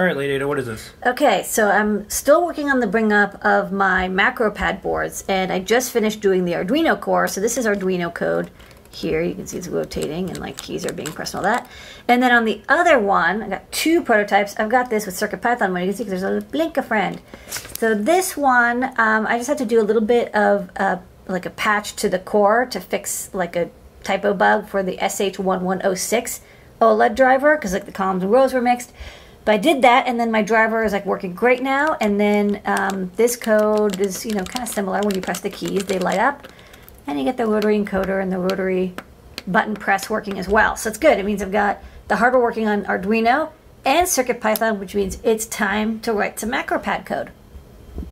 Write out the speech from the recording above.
All right, Lady Ada, what is this? Okay, so I'm still working on the bring up of my MacroPad boards, and I just finished doing the Arduino core. So this is Arduino code here. You can see it's rotating and like keys are being pressed and all that. And then on the other one, I got two prototypes. I've got this with CircuitPython one. You can see there's a Blinka friend. So this one, um, I just had to do a little bit of uh, like a patch to the core to fix like a typo bug for the SH1106 OLED driver because like the columns and rows were mixed. But I did that, and then my driver is like working great now. And then um, this code is, you know, kind of similar. When you press the keys, they light up, and you get the rotary encoder and the rotary button press working as well. So it's good. It means I've got the hardware working on Arduino and CircuitPython, which means it's time to write some MacroPad code.